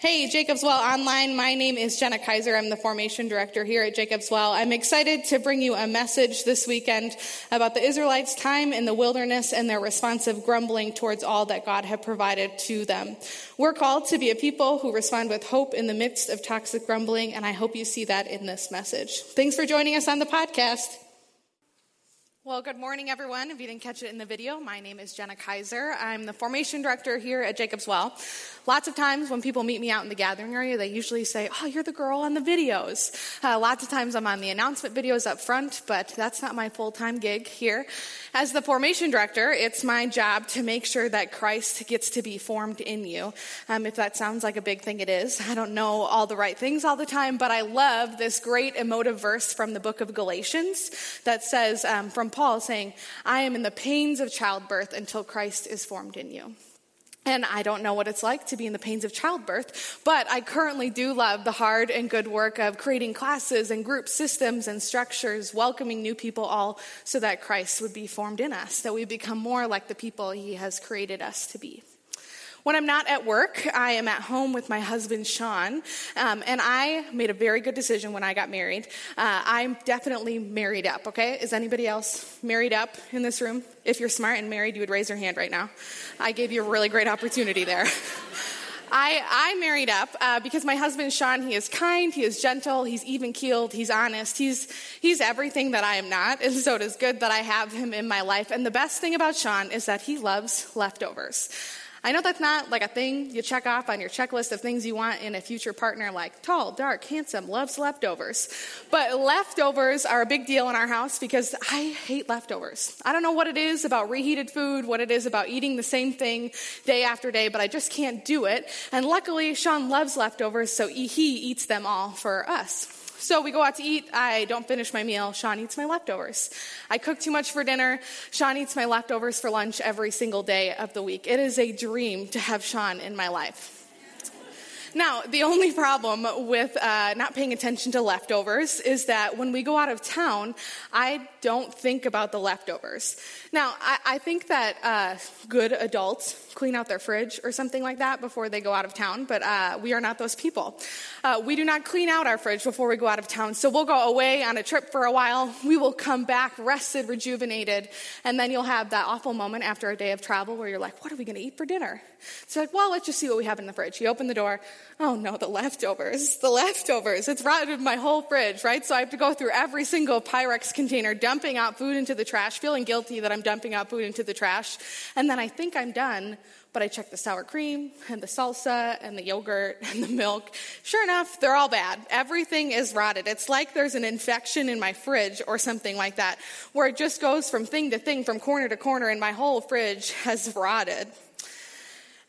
Hey, Jacob's Well Online. My name is Jenna Kaiser. I'm the formation director here at Jacob's Well. I'm excited to bring you a message this weekend about the Israelites' time in the wilderness and their responsive grumbling towards all that God had provided to them. We're called to be a people who respond with hope in the midst of toxic grumbling, and I hope you see that in this message. Thanks for joining us on the podcast. Well, good morning, everyone. If you didn't catch it in the video, my name is Jenna Kaiser. I'm the formation director here at Jacob's Well. Lots of times when people meet me out in the gathering area, they usually say, Oh, you're the girl on the videos. Uh, lots of times I'm on the announcement videos up front, but that's not my full time gig here. As the formation director, it's my job to make sure that Christ gets to be formed in you. Um, if that sounds like a big thing, it is. I don't know all the right things all the time, but I love this great emotive verse from the book of Galatians that says, um, from Paul saying, I am in the pains of childbirth until Christ is formed in you. And I don't know what it's like to be in the pains of childbirth, but I currently do love the hard and good work of creating classes and group systems and structures, welcoming new people all so that Christ would be formed in us, that we become more like the people he has created us to be. When I'm not at work, I am at home with my husband, Sean, um, and I made a very good decision when I got married. Uh, I'm definitely married up, okay? Is anybody else married up in this room? If you're smart and married, you would raise your hand right now. I gave you a really great opportunity there. I, I, married up uh, because my husband Sean, he is kind, he is gentle, he's even keeled, he's honest, he's, he's everything that I am not. And so it is good that I have him in my life. And the best thing about Sean is that he loves leftovers. I know that's not like a thing you check off on your checklist of things you want in a future partner, like tall, dark, handsome, loves leftovers. But leftovers are a big deal in our house because I hate leftovers. I don't know what it is about reheated food, what it is about eating the same thing day after day, but I just can't do it. And luckily, Sean loves leftovers, so he eats them all for us. So we go out to eat. I don't finish my meal. Sean eats my leftovers. I cook too much for dinner. Sean eats my leftovers for lunch every single day of the week. It is a dream to have Sean in my life. Now, the only problem with uh, not paying attention to leftovers is that when we go out of town, I don't think about the leftovers. Now, I, I think that uh, good adults clean out their fridge or something like that before they go out of town, but uh, we are not those people. Uh, we do not clean out our fridge before we go out of town, so we'll go away on a trip for a while. We will come back rested, rejuvenated, and then you'll have that awful moment after a day of travel where you're like, what are we going to eat for dinner? So, like, well, let's just see what we have in the fridge. You open the door. Oh no, the leftovers. The leftovers. It's rotted my whole fridge, right? So I have to go through every single Pyrex container, dumping out food into the trash, feeling guilty that I'm dumping out food into the trash. And then I think I'm done, but I check the sour cream and the salsa and the yogurt and the milk. Sure enough, they're all bad. Everything is rotted. It's like there's an infection in my fridge or something like that, where it just goes from thing to thing, from corner to corner, and my whole fridge has rotted.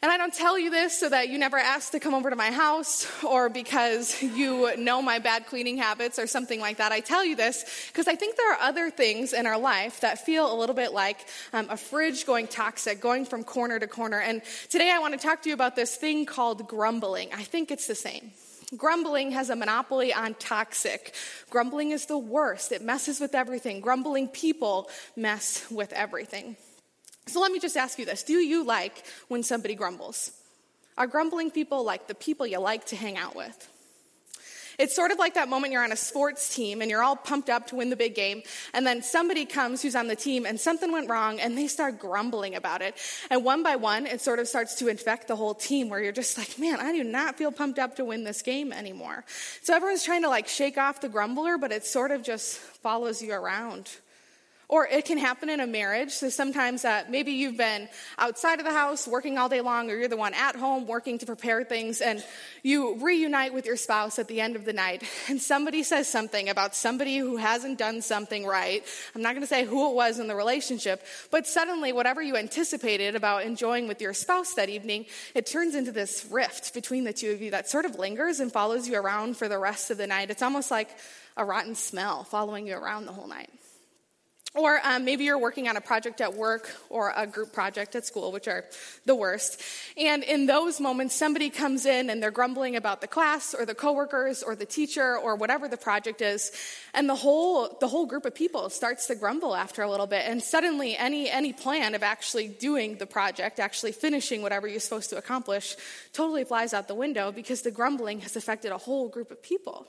And I don't tell you this so that you never ask to come over to my house or because you know my bad cleaning habits or something like that. I tell you this because I think there are other things in our life that feel a little bit like um, a fridge going toxic, going from corner to corner. And today I want to talk to you about this thing called grumbling. I think it's the same. Grumbling has a monopoly on toxic. Grumbling is the worst. It messes with everything. Grumbling people mess with everything. So let me just ask you this Do you like when somebody grumbles? Are grumbling people like the people you like to hang out with? It's sort of like that moment you're on a sports team and you're all pumped up to win the big game, and then somebody comes who's on the team and something went wrong and they start grumbling about it. And one by one, it sort of starts to infect the whole team where you're just like, man, I do not feel pumped up to win this game anymore. So everyone's trying to like shake off the grumbler, but it sort of just follows you around. Or it can happen in a marriage. So sometimes uh, maybe you've been outside of the house working all day long, or you're the one at home working to prepare things, and you reunite with your spouse at the end of the night, and somebody says something about somebody who hasn't done something right. I'm not going to say who it was in the relationship, but suddenly, whatever you anticipated about enjoying with your spouse that evening, it turns into this rift between the two of you that sort of lingers and follows you around for the rest of the night. It's almost like a rotten smell following you around the whole night. Or um, maybe you're working on a project at work or a group project at school, which are the worst. And in those moments, somebody comes in and they're grumbling about the class or the coworkers or the teacher or whatever the project is. And the whole, the whole group of people starts to grumble after a little bit. And suddenly, any, any plan of actually doing the project, actually finishing whatever you're supposed to accomplish, totally flies out the window because the grumbling has affected a whole group of people.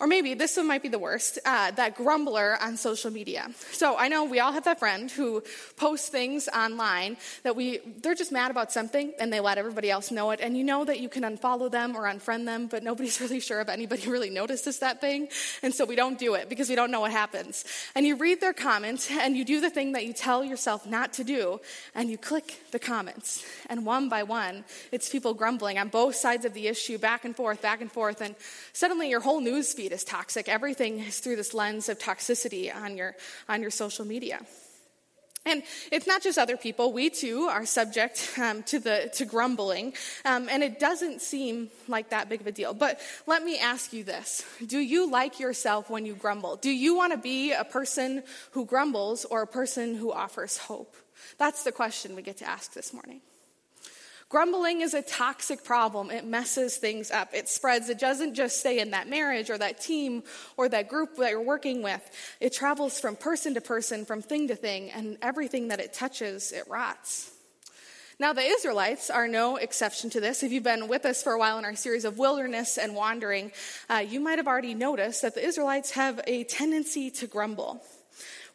Or maybe this one might be the worst uh, that grumbler on social media. So I know we all have that friend who posts things online that we, they're just mad about something and they let everybody else know it. And you know that you can unfollow them or unfriend them, but nobody's really sure if anybody really notices that thing. And so we don't do it because we don't know what happens. And you read their comments and you do the thing that you tell yourself not to do and you click the comments. And one by one, it's people grumbling on both sides of the issue, back and forth, back and forth. And suddenly your whole news feed is toxic. Everything is through this lens of toxicity on your, on your social media. And it's not just other people. We too are subject um, to the to grumbling, um, and it doesn't seem like that big of a deal. But let me ask you this: Do you like yourself when you grumble? Do you want to be a person who grumbles or a person who offers hope? That's the question we get to ask this morning. Grumbling is a toxic problem. It messes things up. It spreads. It doesn't just stay in that marriage or that team or that group that you're working with. It travels from person to person, from thing to thing, and everything that it touches, it rots. Now, the Israelites are no exception to this. If you've been with us for a while in our series of wilderness and wandering, uh, you might have already noticed that the Israelites have a tendency to grumble.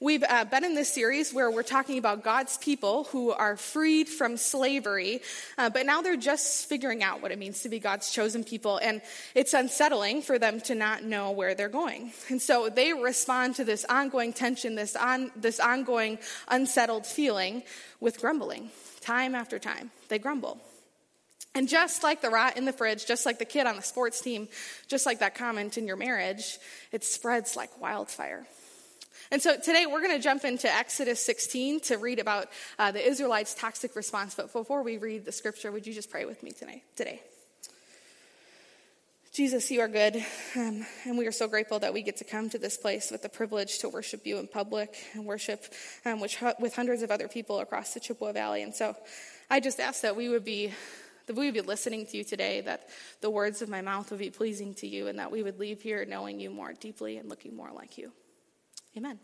We've uh, been in this series where we're talking about God's people who are freed from slavery, uh, but now they're just figuring out what it means to be God's chosen people, and it's unsettling for them to not know where they're going. And so they respond to this ongoing tension, this, on, this ongoing unsettled feeling with grumbling. Time after time, they grumble. And just like the rot in the fridge, just like the kid on the sports team, just like that comment in your marriage, it spreads like wildfire. And so today we're going to jump into Exodus 16 to read about uh, the Israelites' toxic response. But before we read the scripture, would you just pray with me today? today? Jesus, you are good, um, and we are so grateful that we get to come to this place with the privilege to worship you in public and worship um, which, with hundreds of other people across the Chippewa Valley. And so I just ask that we would be that we would be listening to you today, that the words of my mouth would be pleasing to you, and that we would leave here knowing you more deeply and looking more like you. Amen.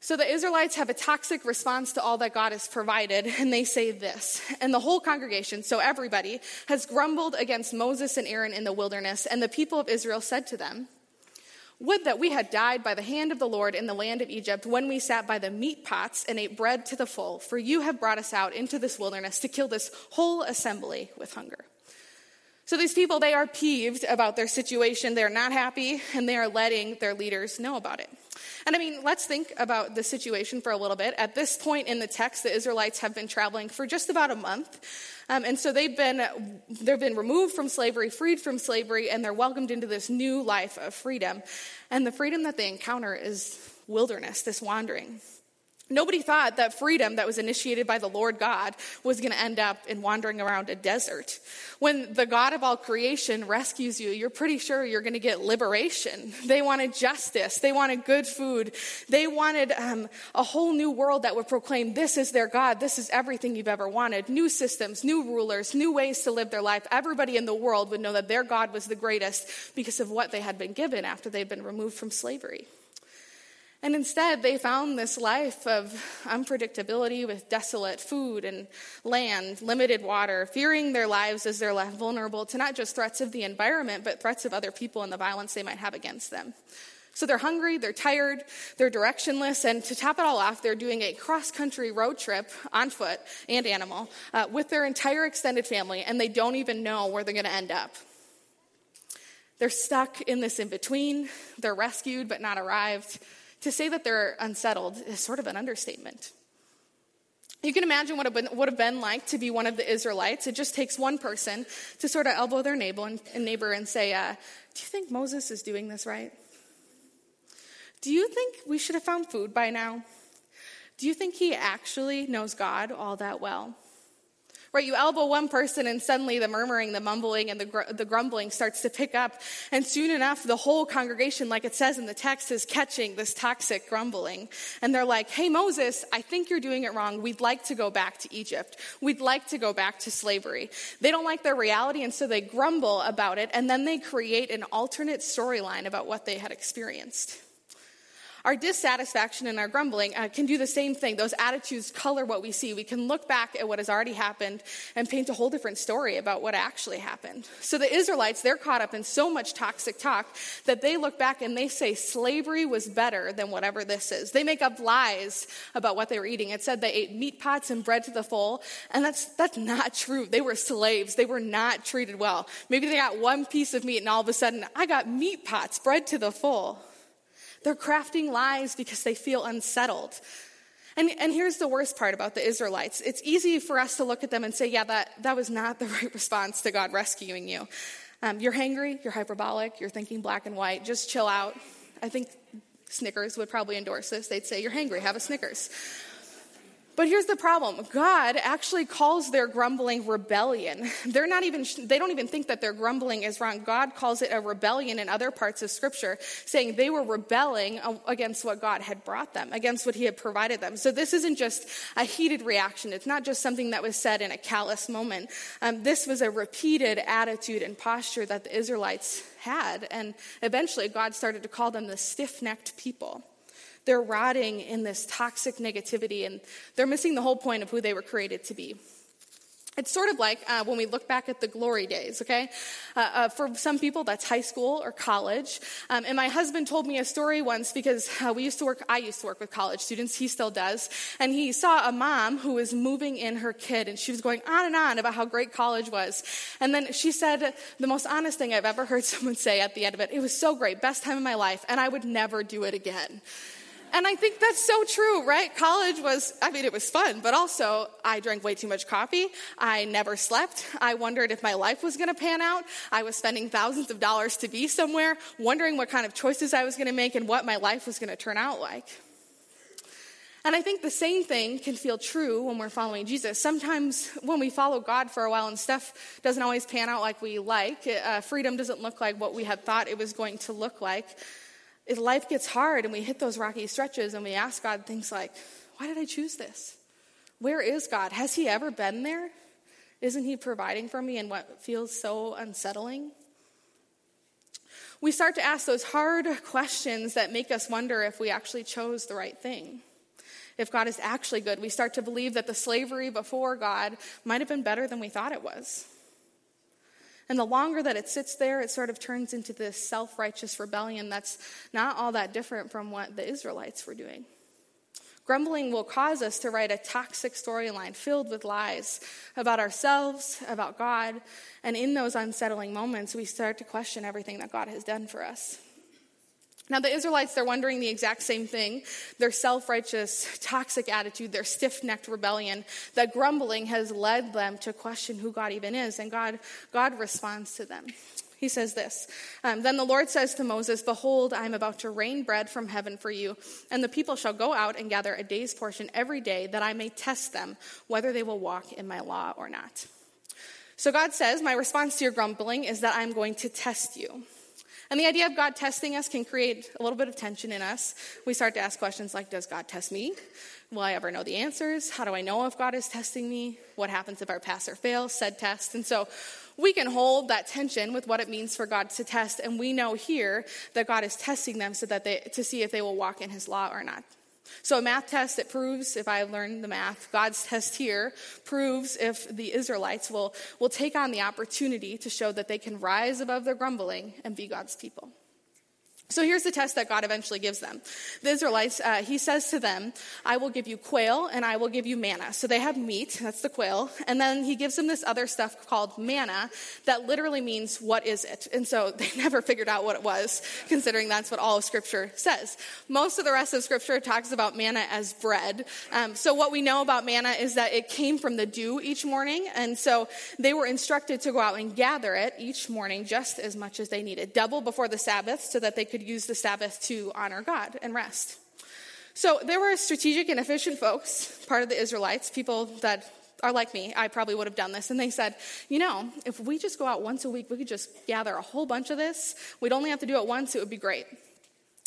So the Israelites have a toxic response to all that God has provided, and they say this. And the whole congregation, so everybody, has grumbled against Moses and Aaron in the wilderness, and the people of Israel said to them, Would that we had died by the hand of the Lord in the land of Egypt when we sat by the meat pots and ate bread to the full, for you have brought us out into this wilderness to kill this whole assembly with hunger. So these people, they are peeved about their situation. They're not happy, and they are letting their leaders know about it. And I mean, let's think about the situation for a little bit. At this point in the text, the Israelites have been traveling for just about a month. Um, and so they've been, they've been removed from slavery, freed from slavery, and they're welcomed into this new life of freedom. And the freedom that they encounter is wilderness, this wandering. Nobody thought that freedom that was initiated by the Lord God was going to end up in wandering around a desert. When the God of all creation rescues you, you're pretty sure you're going to get liberation. They wanted justice. They wanted good food. They wanted um, a whole new world that would proclaim this is their God. This is everything you've ever wanted. New systems, new rulers, new ways to live their life. Everybody in the world would know that their God was the greatest because of what they had been given after they'd been removed from slavery. And instead, they found this life of unpredictability with desolate food and land, limited water, fearing their lives as they're left vulnerable to not just threats of the environment, but threats of other people and the violence they might have against them. So they're hungry, they're tired, they're directionless, and to top it all off, they're doing a cross country road trip on foot and animal uh, with their entire extended family, and they don't even know where they're going to end up. They're stuck in this in between, they're rescued but not arrived. To say that they're unsettled is sort of an understatement. You can imagine what it would have been like to be one of the Israelites. It just takes one person to sort of elbow their neighbor and, neighbor and say, uh, Do you think Moses is doing this right? Do you think we should have found food by now? Do you think he actually knows God all that well? Right? You elbow one person and suddenly the murmuring, the mumbling, and the, gr- the grumbling starts to pick up. And soon enough, the whole congregation, like it says in the text, is catching this toxic grumbling. And they're like, hey, Moses, I think you're doing it wrong. We'd like to go back to Egypt. We'd like to go back to slavery. They don't like their reality, and so they grumble about it. And then they create an alternate storyline about what they had experienced. Our dissatisfaction and our grumbling uh, can do the same thing. Those attitudes color what we see. We can look back at what has already happened and paint a whole different story about what actually happened. So the Israelites, they're caught up in so much toxic talk that they look back and they say slavery was better than whatever this is. They make up lies about what they were eating. It said they ate meat pots and bread to the full, and that's, that's not true. They were slaves. They were not treated well. Maybe they got one piece of meat and all of a sudden, I got meat pots, bread to the full. They're crafting lies because they feel unsettled. And, and here's the worst part about the Israelites it's easy for us to look at them and say, yeah, that, that was not the right response to God rescuing you. Um, you're hangry, you're hyperbolic, you're thinking black and white, just chill out. I think Snickers would probably endorse this. They'd say, You're hangry, have a Snickers. But here's the problem. God actually calls their grumbling rebellion. They're not even, they don't even think that their grumbling is wrong. God calls it a rebellion in other parts of scripture, saying they were rebelling against what God had brought them, against what he had provided them. So this isn't just a heated reaction. It's not just something that was said in a callous moment. Um, this was a repeated attitude and posture that the Israelites had. And eventually God started to call them the stiff necked people. They're rotting in this toxic negativity and they're missing the whole point of who they were created to be. It's sort of like uh, when we look back at the glory days, okay? Uh, uh, for some people, that's high school or college. Um, and my husband told me a story once because uh, we used to work, I used to work with college students, he still does. And he saw a mom who was moving in her kid, and she was going on and on about how great college was. And then she said the most honest thing I've ever heard someone say at the end of it it was so great, best time of my life, and I would never do it again. And I think that's so true, right? College was, I mean, it was fun, but also I drank way too much coffee. I never slept. I wondered if my life was going to pan out. I was spending thousands of dollars to be somewhere, wondering what kind of choices I was going to make and what my life was going to turn out like. And I think the same thing can feel true when we're following Jesus. Sometimes when we follow God for a while and stuff doesn't always pan out like we like, uh, freedom doesn't look like what we had thought it was going to look like, if life gets hard and we hit those rocky stretches and we ask God things like, why did I choose this? Where is God? Has He ever been there? Isn't He providing for me in what feels so unsettling? We start to ask those hard questions that make us wonder if we actually chose the right thing. If God is actually good, we start to believe that the slavery before God might have been better than we thought it was. And the longer that it sits there, it sort of turns into this self righteous rebellion that's not all that different from what the Israelites were doing. Grumbling will cause us to write a toxic storyline filled with lies about ourselves, about God, and in those unsettling moments, we start to question everything that God has done for us. Now, the Israelites, they're wondering the exact same thing. Their self righteous, toxic attitude, their stiff necked rebellion, that grumbling has led them to question who God even is. And God, God responds to them. He says this um, Then the Lord says to Moses, Behold, I am about to rain bread from heaven for you, and the people shall go out and gather a day's portion every day, that I may test them whether they will walk in my law or not. So God says, My response to your grumbling is that I'm going to test you. And the idea of God testing us can create a little bit of tension in us. We start to ask questions like Does God test me? Will I ever know the answers? How do I know if God is testing me? What happens if I pass or fail said test? And so we can hold that tension with what it means for God to test, and we know here that God is testing them so that they to see if they will walk in his law or not. So, a math test that proves if I learned the math, God's test here proves if the Israelites will, will take on the opportunity to show that they can rise above their grumbling and be God's people. So here's the test that God eventually gives them. The Israelites, uh, he says to them, I will give you quail and I will give you manna. So they have meat, that's the quail. And then he gives them this other stuff called manna that literally means, what is it? And so they never figured out what it was, considering that's what all of Scripture says. Most of the rest of Scripture talks about manna as bread. Um, so what we know about manna is that it came from the dew each morning. And so they were instructed to go out and gather it each morning just as much as they needed, double before the Sabbath so that they could could use the Sabbath to honor God and rest. So there were strategic and efficient folks, part of the Israelites, people that are like me, I probably would have done this. And they said, you know, if we just go out once a week, we could just gather a whole bunch of this. We'd only have to do it once, it would be great.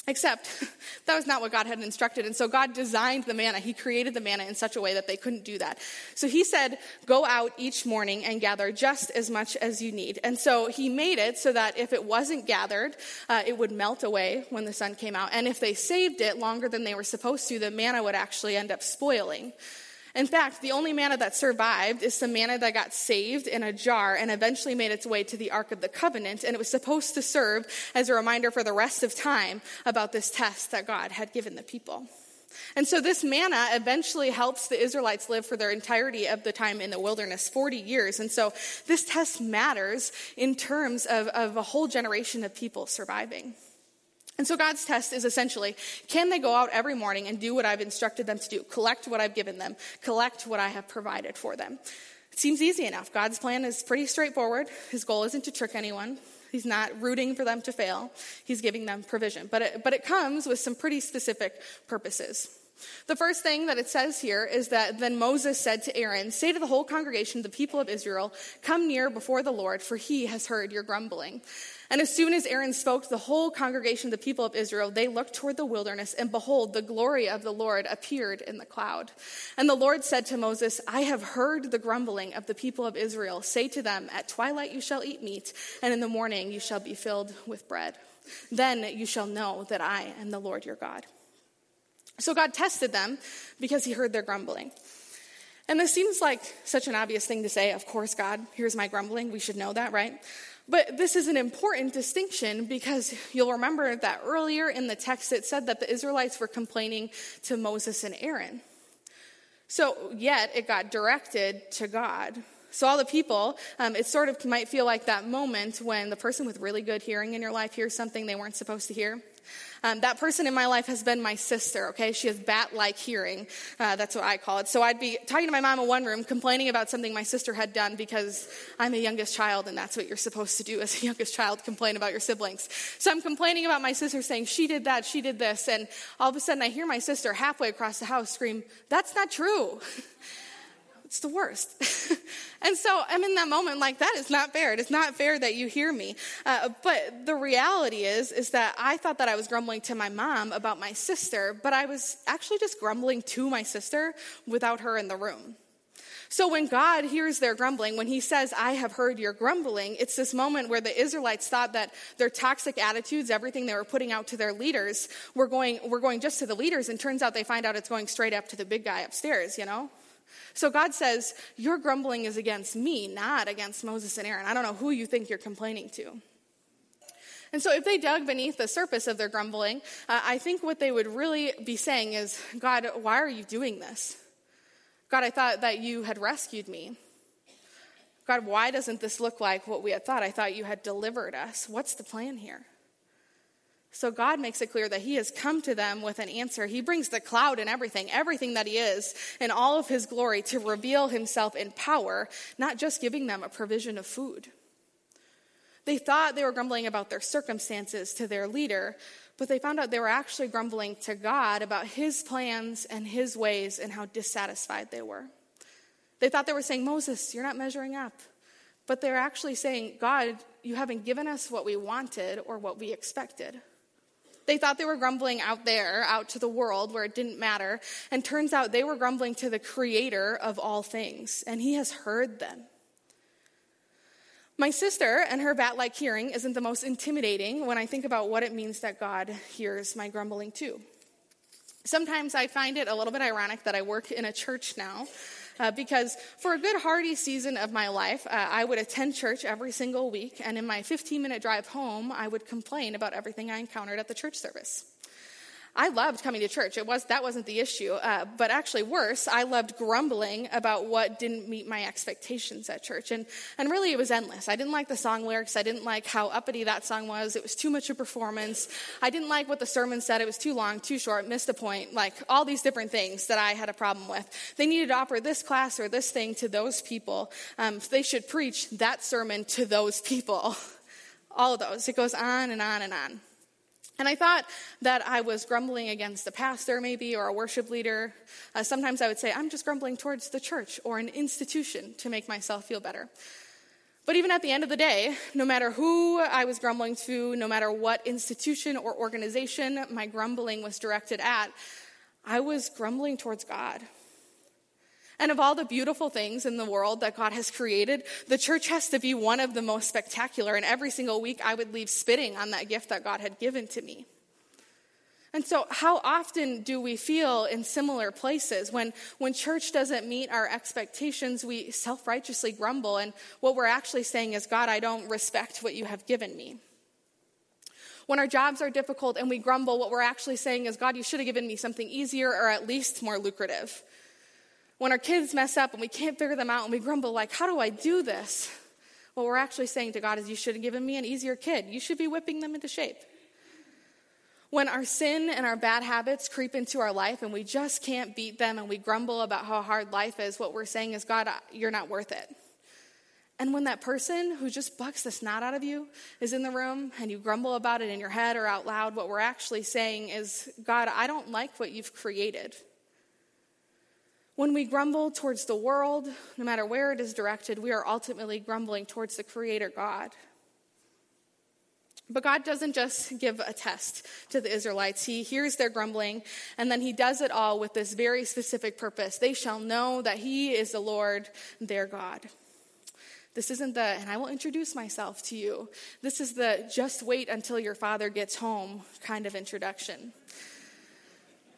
Except that was not what God had instructed. And so God designed the manna. He created the manna in such a way that they couldn't do that. So he said, go out each morning and gather just as much as you need. And so he made it so that if it wasn't gathered, uh, it would melt away when the sun came out. And if they saved it longer than they were supposed to, the manna would actually end up spoiling. In fact, the only manna that survived is some manna that got saved in a jar and eventually made its way to the Ark of the Covenant, and it was supposed to serve as a reminder for the rest of time about this test that God had given the people. And so this manna eventually helps the Israelites live for their entirety of the time in the wilderness, 40 years. And so this test matters in terms of, of a whole generation of people surviving. And so God's test is essentially can they go out every morning and do what I've instructed them to do? Collect what I've given them, collect what I have provided for them. It seems easy enough. God's plan is pretty straightforward. His goal isn't to trick anyone. He's not rooting for them to fail. He's giving them provision. But it, but it comes with some pretty specific purposes. The first thing that it says here is that then Moses said to Aaron, Say to the whole congregation, the people of Israel, come near before the Lord, for he has heard your grumbling. And as soon as Aaron spoke the whole congregation of the people of Israel, they looked toward the wilderness, and behold, the glory of the Lord appeared in the cloud. And the Lord said to Moses, I have heard the grumbling of the people of Israel. Say to them, At twilight you shall eat meat, and in the morning you shall be filled with bread. Then you shall know that I am the Lord your God. So God tested them because he heard their grumbling. And this seems like such an obvious thing to say. Of course, God hears my grumbling. We should know that, right? But this is an important distinction because you'll remember that earlier in the text it said that the Israelites were complaining to Moses and Aaron. So, yet it got directed to God. So, all the people, um, it sort of might feel like that moment when the person with really good hearing in your life hears something they weren't supposed to hear. Um, that person in my life has been my sister, okay? She has bat like hearing. Uh, that's what I call it. So I'd be talking to my mom in one room, complaining about something my sister had done because I'm a youngest child and that's what you're supposed to do as a youngest child complain about your siblings. So I'm complaining about my sister saying, she did that, she did this. And all of a sudden I hear my sister halfway across the house scream, that's not true. It's the worst. and so I'm in that moment like, that is not fair. It is not fair that you hear me. Uh, but the reality is, is that I thought that I was grumbling to my mom about my sister, but I was actually just grumbling to my sister without her in the room. So when God hears their grumbling, when he says, I have heard your grumbling, it's this moment where the Israelites thought that their toxic attitudes, everything they were putting out to their leaders, were going, were going just to the leaders, and turns out they find out it's going straight up to the big guy upstairs, you know? So God says, Your grumbling is against me, not against Moses and Aaron. I don't know who you think you're complaining to. And so, if they dug beneath the surface of their grumbling, uh, I think what they would really be saying is, God, why are you doing this? God, I thought that you had rescued me. God, why doesn't this look like what we had thought? I thought you had delivered us. What's the plan here? So God makes it clear that He has come to them with an answer. He brings the cloud and everything, everything that He is, and all of His glory to reveal Himself in power, not just giving them a provision of food. They thought they were grumbling about their circumstances to their leader, but they found out they were actually grumbling to God about His plans and His ways and how dissatisfied they were. They thought they were saying, Moses, you're not measuring up. But they're actually saying, God, you haven't given us what we wanted or what we expected. They thought they were grumbling out there, out to the world where it didn't matter. And turns out they were grumbling to the creator of all things, and he has heard them. My sister and her bat like hearing isn't the most intimidating when I think about what it means that God hears my grumbling too. Sometimes I find it a little bit ironic that I work in a church now uh, because for a good hearty season of my life, uh, I would attend church every single week, and in my 15 minute drive home, I would complain about everything I encountered at the church service. I loved coming to church. It was that wasn't the issue, uh, but actually worse, I loved grumbling about what didn't meet my expectations at church, and and really it was endless. I didn't like the song lyrics. I didn't like how uppity that song was. It was too much of a performance. I didn't like what the sermon said. It was too long, too short, missed the point. Like all these different things that I had a problem with. They needed to offer this class or this thing to those people. Um, they should preach that sermon to those people. All of those. It goes on and on and on. And I thought that I was grumbling against a pastor, maybe, or a worship leader. Uh, sometimes I would say, I'm just grumbling towards the church or an institution to make myself feel better. But even at the end of the day, no matter who I was grumbling to, no matter what institution or organization my grumbling was directed at, I was grumbling towards God. And of all the beautiful things in the world that God has created, the church has to be one of the most spectacular. And every single week, I would leave spitting on that gift that God had given to me. And so, how often do we feel in similar places? When, when church doesn't meet our expectations, we self righteously grumble. And what we're actually saying is, God, I don't respect what you have given me. When our jobs are difficult and we grumble, what we're actually saying is, God, you should have given me something easier or at least more lucrative. When our kids mess up and we can't figure them out and we grumble, like, how do I do this? What we're actually saying to God is, you should have given me an easier kid. You should be whipping them into shape. When our sin and our bad habits creep into our life and we just can't beat them and we grumble about how hard life is, what we're saying is, God, you're not worth it. And when that person who just bucks the snot out of you is in the room and you grumble about it in your head or out loud, what we're actually saying is, God, I don't like what you've created. When we grumble towards the world, no matter where it is directed, we are ultimately grumbling towards the Creator God. But God doesn't just give a test to the Israelites. He hears their grumbling, and then He does it all with this very specific purpose. They shall know that He is the Lord their God. This isn't the, and I will introduce myself to you. This is the just wait until your father gets home kind of introduction.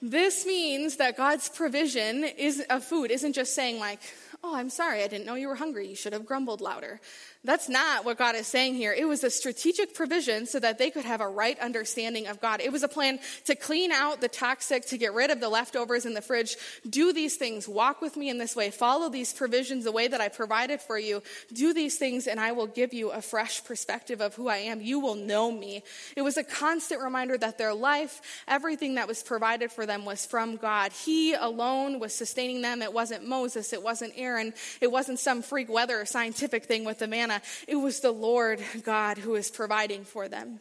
This means that God's provision is, of food isn't just saying, like, oh, I'm sorry, I didn't know you were hungry. You should have grumbled louder. That's not what God is saying here. It was a strategic provision so that they could have a right understanding of God. It was a plan to clean out the toxic, to get rid of the leftovers in the fridge. Do these things. Walk with me in this way. Follow these provisions the way that I provided for you. Do these things, and I will give you a fresh perspective of who I am. You will know me. It was a constant reminder that their life, everything that was provided for them, was from God. He alone was sustaining them. It wasn't Moses, it wasn't Aaron, it wasn't some freak weather or scientific thing with the manna it was the Lord God who was providing for them.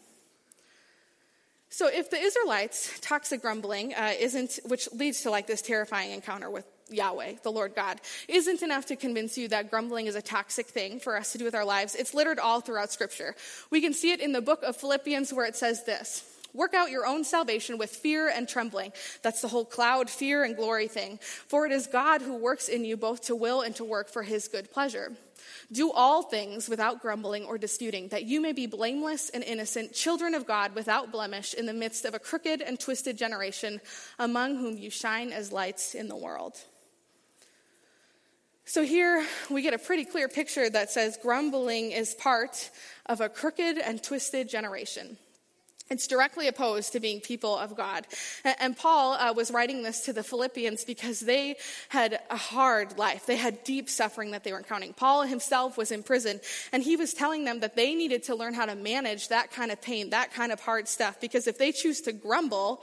So, if the Israelites' toxic grumbling uh, isn't, which leads to like this terrifying encounter with Yahweh, the Lord God, isn't enough to convince you that grumbling is a toxic thing for us to do with our lives, it's littered all throughout Scripture. We can see it in the book of Philippians where it says this. Work out your own salvation with fear and trembling. That's the whole cloud, fear, and glory thing. For it is God who works in you both to will and to work for his good pleasure. Do all things without grumbling or disputing, that you may be blameless and innocent, children of God without blemish, in the midst of a crooked and twisted generation, among whom you shine as lights in the world. So here we get a pretty clear picture that says grumbling is part of a crooked and twisted generation. It's directly opposed to being people of God. And Paul uh, was writing this to the Philippians because they had a hard life. They had deep suffering that they were encountering. Paul himself was in prison, and he was telling them that they needed to learn how to manage that kind of pain, that kind of hard stuff, because if they choose to grumble,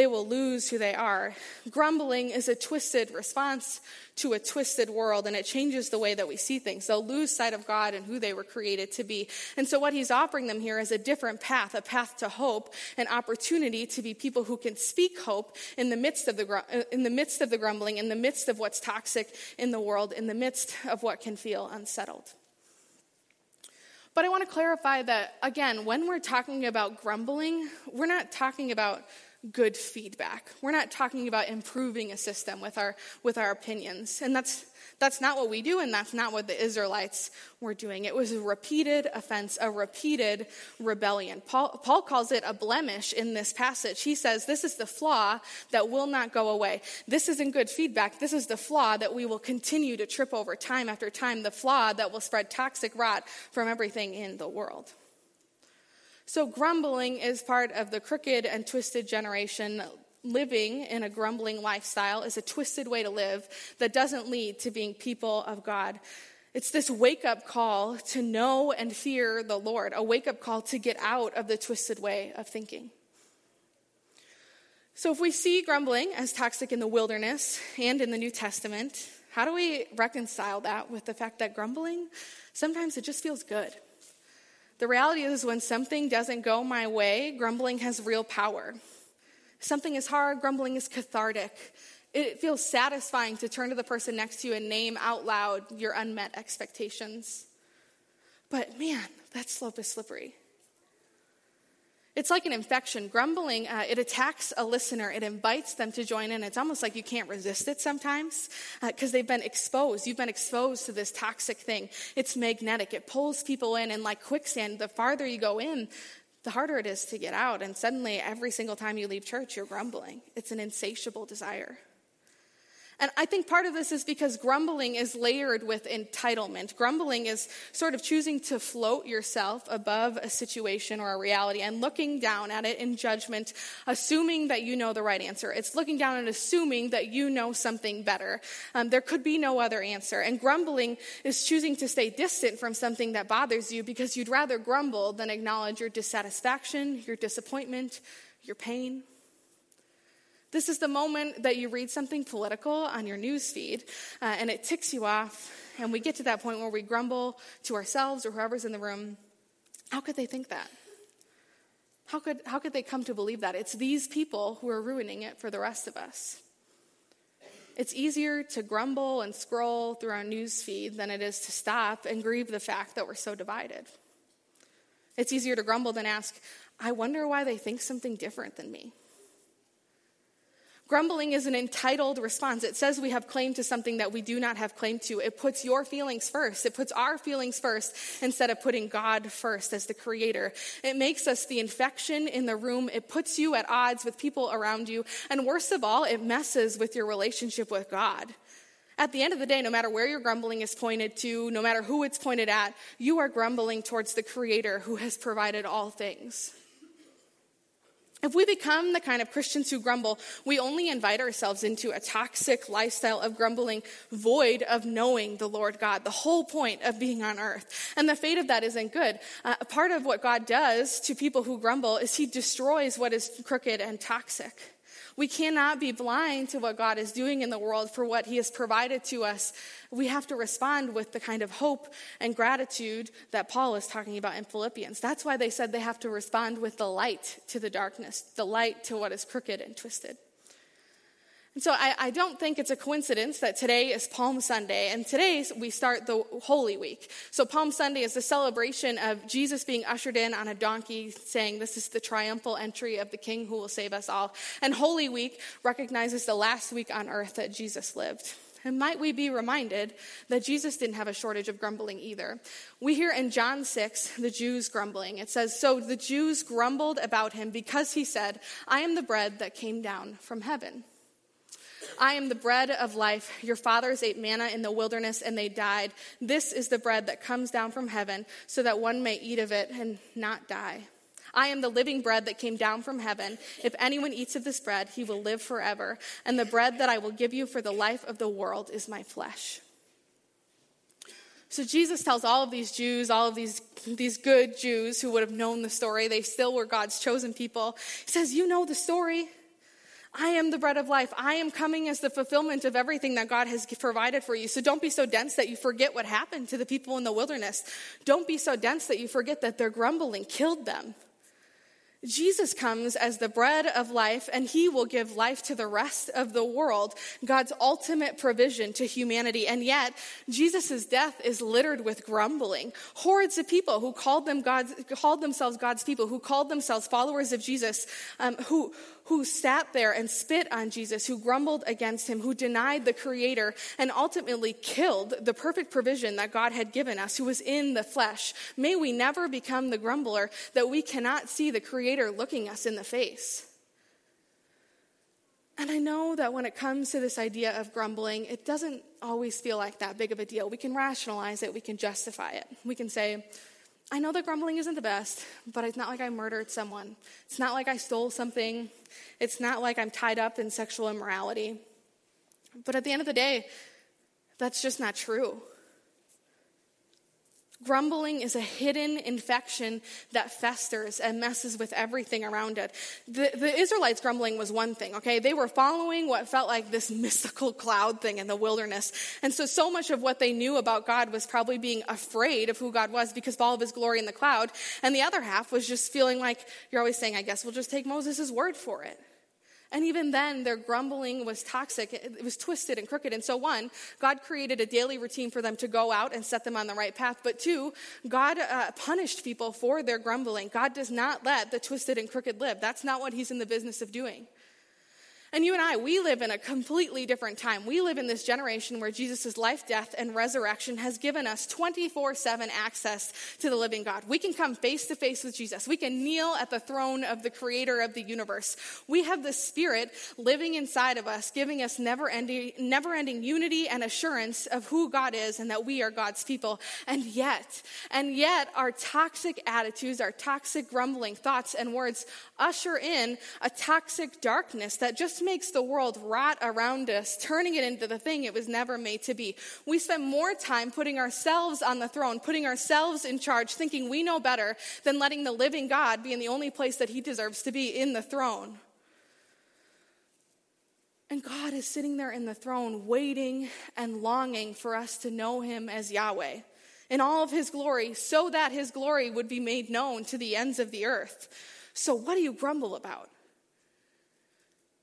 they will lose who they are. Grumbling is a twisted response to a twisted world, and it changes the way that we see things. They'll lose sight of God and who they were created to be. And so, what he's offering them here is a different path, a path to hope, an opportunity to be people who can speak hope in the midst of the, in the, midst of the grumbling, in the midst of what's toxic in the world, in the midst of what can feel unsettled. But I want to clarify that, again, when we're talking about grumbling, we're not talking about good feedback. We're not talking about improving a system with our, with our opinions. And that's, that's not what we do, and that's not what the Israelites were doing. It was a repeated offense, a repeated rebellion. Paul, Paul calls it a blemish in this passage. He says, This is the flaw that will not go away. This isn't good feedback. This is the flaw that we will continue to trip over time after time, the flaw that will spread toxic rot from everything in the world. So, grumbling is part of the crooked and twisted generation. Living in a grumbling lifestyle is a twisted way to live that doesn't lead to being people of God. It's this wake up call to know and fear the Lord, a wake up call to get out of the twisted way of thinking. So, if we see grumbling as toxic in the wilderness and in the New Testament, how do we reconcile that with the fact that grumbling sometimes it just feels good? The reality is, when something doesn't go my way, grumbling has real power. Something is hard, grumbling is cathartic. It feels satisfying to turn to the person next to you and name out loud your unmet expectations. But man, that slope is slippery. It's like an infection. Grumbling, uh, it attacks a listener, it invites them to join in. It's almost like you can't resist it sometimes because uh, they've been exposed. You've been exposed to this toxic thing. It's magnetic, it pulls people in, and like quicksand, the farther you go in, the harder it is to get out. And suddenly, every single time you leave church, you're grumbling. It's an insatiable desire. And I think part of this is because grumbling is layered with entitlement. Grumbling is sort of choosing to float yourself above a situation or a reality and looking down at it in judgment, assuming that you know the right answer. It's looking down and assuming that you know something better. Um, there could be no other answer. And grumbling is choosing to stay distant from something that bothers you because you'd rather grumble than acknowledge your dissatisfaction, your disappointment, your pain. This is the moment that you read something political on your news feed uh, and it ticks you off, and we get to that point where we grumble to ourselves or whoever's in the room. How could they think that? How could, how could they come to believe that? It's these people who are ruining it for the rest of us. It's easier to grumble and scroll through our news feed than it is to stop and grieve the fact that we're so divided. It's easier to grumble than ask, I wonder why they think something different than me. Grumbling is an entitled response. It says we have claim to something that we do not have claim to. It puts your feelings first. It puts our feelings first instead of putting God first as the creator. It makes us the infection in the room. It puts you at odds with people around you. And worst of all, it messes with your relationship with God. At the end of the day, no matter where your grumbling is pointed to, no matter who it's pointed at, you are grumbling towards the creator who has provided all things. If we become the kind of Christians who grumble, we only invite ourselves into a toxic lifestyle of grumbling, void of knowing the Lord God, the whole point of being on earth. And the fate of that isn't good. Uh, part of what God does to people who grumble is he destroys what is crooked and toxic. We cannot be blind to what God is doing in the world for what He has provided to us. We have to respond with the kind of hope and gratitude that Paul is talking about in Philippians. That's why they said they have to respond with the light to the darkness, the light to what is crooked and twisted. And so I, I, don't think it's a coincidence that today is Palm Sunday, and today we start the Holy Week. So Palm Sunday is the celebration of Jesus being ushered in on a donkey, saying, This is the triumphal entry of the King who will save us all. And Holy Week recognizes the last week on earth that Jesus lived. And might we be reminded that Jesus didn't have a shortage of grumbling either. We hear in John 6 the Jews grumbling. It says, So the Jews grumbled about him because he said, I am the bread that came down from heaven. I am the bread of life. Your fathers ate manna in the wilderness and they died. This is the bread that comes down from heaven so that one may eat of it and not die. I am the living bread that came down from heaven. If anyone eats of this bread, he will live forever. And the bread that I will give you for the life of the world is my flesh. So Jesus tells all of these Jews, all of these, these good Jews who would have known the story, they still were God's chosen people. He says, You know the story. I am the bread of life. I am coming as the fulfillment of everything that God has provided for you. So don't be so dense that you forget what happened to the people in the wilderness. Don't be so dense that you forget that their grumbling killed them. Jesus comes as the bread of life, and he will give life to the rest of the world, God's ultimate provision to humanity. And yet, Jesus' death is littered with grumbling. Hordes of people who called, them God's, called themselves God's people, who called themselves followers of Jesus, um, who, who sat there and spit on Jesus, who grumbled against him, who denied the Creator, and ultimately killed the perfect provision that God had given us, who was in the flesh. May we never become the grumbler that we cannot see the Creator looking us in the face. And I know that when it comes to this idea of grumbling, it doesn't always feel like that big of a deal. We can rationalize it, we can justify it. We can say, I know that grumbling isn't the best, but it's not like I murdered someone. It's not like I stole something. It's not like I'm tied up in sexual immorality. But at the end of the day, that's just not true. Grumbling is a hidden infection that festers and messes with everything around it. The, the, Israelites' grumbling was one thing, okay? They were following what felt like this mystical cloud thing in the wilderness. And so, so much of what they knew about God was probably being afraid of who God was because of all of his glory in the cloud. And the other half was just feeling like, you're always saying, I guess we'll just take Moses' word for it. And even then, their grumbling was toxic. It was twisted and crooked. And so, one, God created a daily routine for them to go out and set them on the right path. But two, God uh, punished people for their grumbling. God does not let the twisted and crooked live. That's not what He's in the business of doing. And you and I, we live in a completely different time. We live in this generation where Jesus' life, death, and resurrection has given us 24 7 access to the living God. We can come face to face with Jesus. We can kneel at the throne of the creator of the universe. We have the Spirit living inside of us, giving us never ending, never ending unity and assurance of who God is and that we are God's people. And yet, and yet, our toxic attitudes, our toxic grumbling thoughts and words usher in a toxic darkness that just makes the world rot around us, turning it into the thing it was never made to be. We spend more time putting ourselves on the throne, putting ourselves in charge, thinking we know better than letting the living God be in the only place that he deserves to be in the throne. And God is sitting there in the throne, waiting and longing for us to know him as Yahweh in all of his glory, so that his glory would be made known to the ends of the earth. So, what do you grumble about?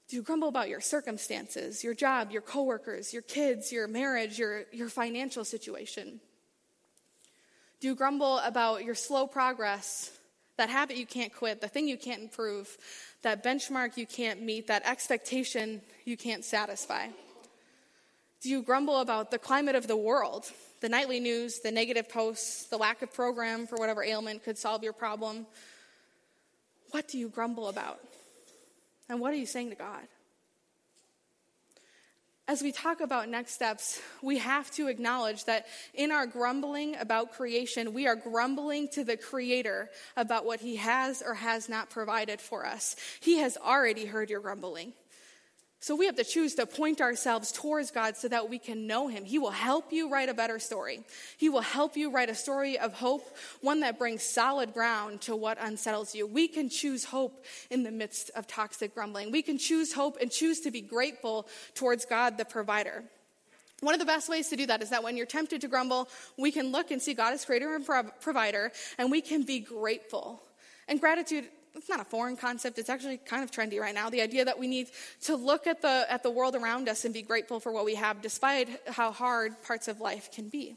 Do you grumble about your circumstances, your job, your coworkers, your kids, your marriage, your, your financial situation? Do you grumble about your slow progress, that habit you can't quit, the thing you can't improve, that benchmark you can't meet, that expectation you can't satisfy? Do you grumble about the climate of the world, the nightly news, the negative posts, the lack of program for whatever ailment could solve your problem? What do you grumble about? And what are you saying to God? As we talk about next steps, we have to acknowledge that in our grumbling about creation, we are grumbling to the Creator about what He has or has not provided for us. He has already heard your grumbling. So we have to choose to point ourselves towards God so that we can know Him. He will help you write a better story. He will help you write a story of hope, one that brings solid ground to what unsettles you. We can choose hope in the midst of toxic grumbling. We can choose hope and choose to be grateful towards God, the provider. One of the best ways to do that is that when you're tempted to grumble, we can look and see God as creator and provider, and we can be grateful. And gratitude it's not a foreign concept. It's actually kind of trendy right now. The idea that we need to look at the, at the world around us and be grateful for what we have, despite how hard parts of life can be.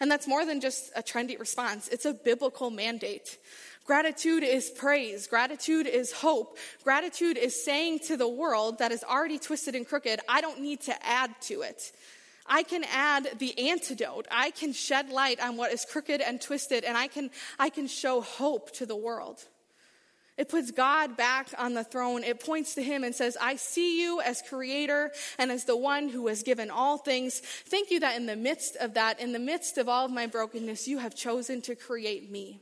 And that's more than just a trendy response, it's a biblical mandate. Gratitude is praise. Gratitude is hope. Gratitude is saying to the world that is already twisted and crooked, I don't need to add to it. I can add the antidote. I can shed light on what is crooked and twisted, and I can, I can show hope to the world. It puts God back on the throne. It points to Him and says, I see you as creator and as the one who has given all things. Thank you that in the midst of that, in the midst of all of my brokenness, you have chosen to create me.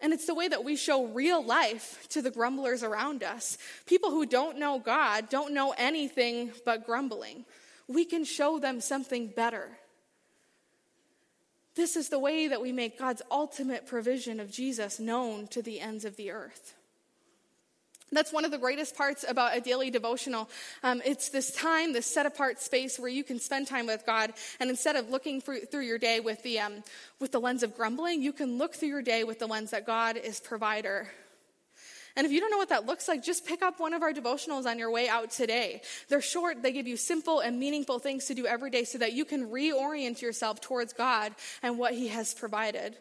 And it's the way that we show real life to the grumblers around us. People who don't know God, don't know anything but grumbling. We can show them something better. This is the way that we make God's ultimate provision of Jesus known to the ends of the earth. That's one of the greatest parts about a daily devotional. Um, it's this time, this set apart space where you can spend time with God. And instead of looking through, through your day with the, um, with the lens of grumbling, you can look through your day with the lens that God is provider and if you don't know what that looks like, just pick up one of our devotionals on your way out today. They're short, they give you simple and meaningful things to do every day so that you can reorient yourself towards God and what He has provided.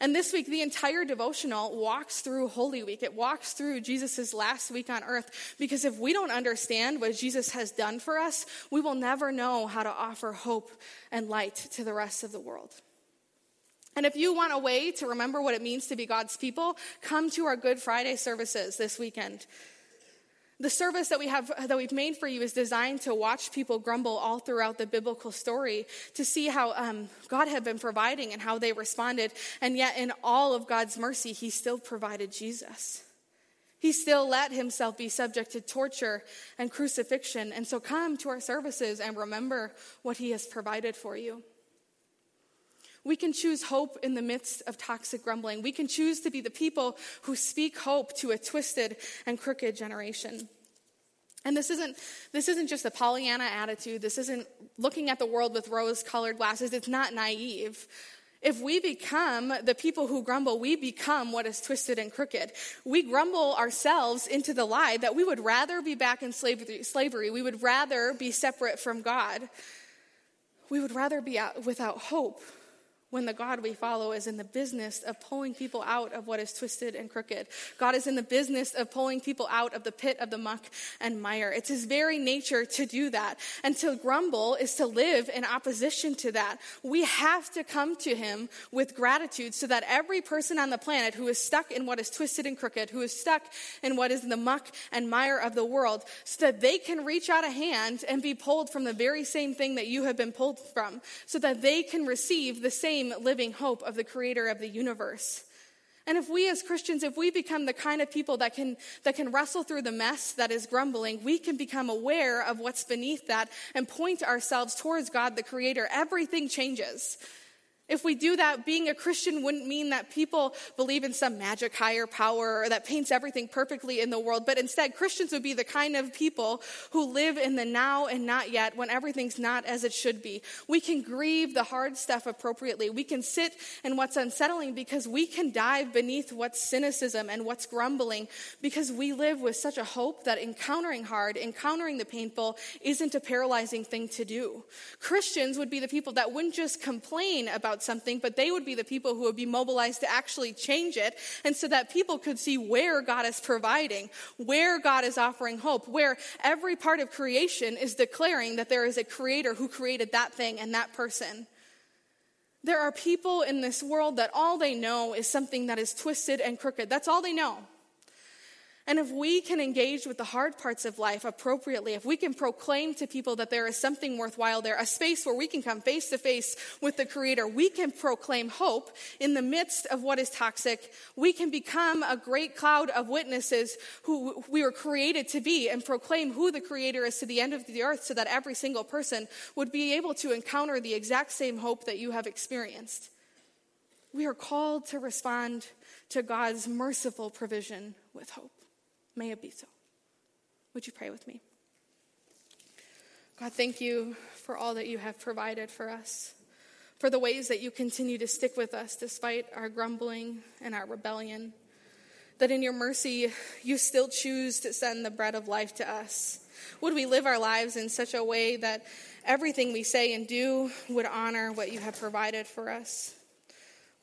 And this week, the entire devotional walks through Holy Week. It walks through Jesus' last week on earth because if we don't understand what Jesus has done for us, we will never know how to offer hope and light to the rest of the world. And if you want a way to remember what it means to be God's people, come to our Good Friday services this weekend. The service that we have that we've made for you is designed to watch people grumble all throughout the biblical story to see how um, God had been providing and how they responded, and yet in all of God's mercy, He still provided Jesus. He still let himself be subject to torture and crucifixion. And so come to our services and remember what he has provided for you. We can choose hope in the midst of toxic grumbling. We can choose to be the people who speak hope to a twisted and crooked generation. And this isn't, this isn't just a Pollyanna attitude. This isn't looking at the world with rose colored glasses. It's not naive. If we become the people who grumble, we become what is twisted and crooked. We grumble ourselves into the lie that we would rather be back in slavery. We would rather be separate from God. We would rather be without hope when the God we follow is in the business of pulling people out of what is twisted and crooked. God is in the business of pulling people out of the pit of the muck and mire. It's his very nature to do that. And to grumble is to live in opposition to that. We have to come to him with gratitude so that every person on the planet who is stuck in what is twisted and crooked, who is stuck in what is in the muck and mire of the world, so that they can reach out a hand and be pulled from the very same thing that you have been pulled from, so that they can receive the same same living hope of the creator of the universe. And if we as Christians, if we become the kind of people that can, that can wrestle through the mess that is grumbling, we can become aware of what's beneath that and point ourselves towards God, the creator. Everything changes. If we do that, being a Christian wouldn't mean that people believe in some magic higher power or that paints everything perfectly in the world, but instead, Christians would be the kind of people who live in the now and not yet when everything's not as it should be. We can grieve the hard stuff appropriately. We can sit in what's unsettling because we can dive beneath what's cynicism and what's grumbling because we live with such a hope that encountering hard, encountering the painful isn't a paralyzing thing to do. Christians would be the people that wouldn't just complain about about something, but they would be the people who would be mobilized to actually change it. And so that people could see where God is providing, where God is offering hope, where every part of creation is declaring that there is a creator who created that thing and that person. There are people in this world that all they know is something that is twisted and crooked. That's all they know. And if we can engage with the hard parts of life appropriately, if we can proclaim to people that there is something worthwhile there, a space where we can come face to face with the Creator, we can proclaim hope in the midst of what is toxic. We can become a great cloud of witnesses who we were created to be and proclaim who the Creator is to the end of the earth so that every single person would be able to encounter the exact same hope that you have experienced. We are called to respond to God's merciful provision with hope. May it be so. Would you pray with me? God, thank you for all that you have provided for us, for the ways that you continue to stick with us despite our grumbling and our rebellion. That in your mercy, you still choose to send the bread of life to us. Would we live our lives in such a way that everything we say and do would honor what you have provided for us?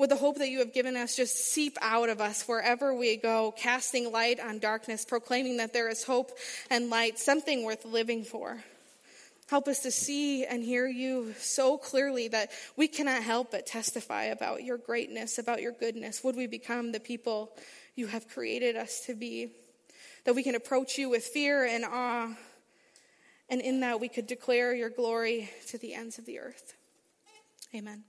Would the hope that you have given us just seep out of us wherever we go, casting light on darkness, proclaiming that there is hope and light, something worth living for? Help us to see and hear you so clearly that we cannot help but testify about your greatness, about your goodness. Would we become the people you have created us to be? That we can approach you with fear and awe, and in that we could declare your glory to the ends of the earth. Amen.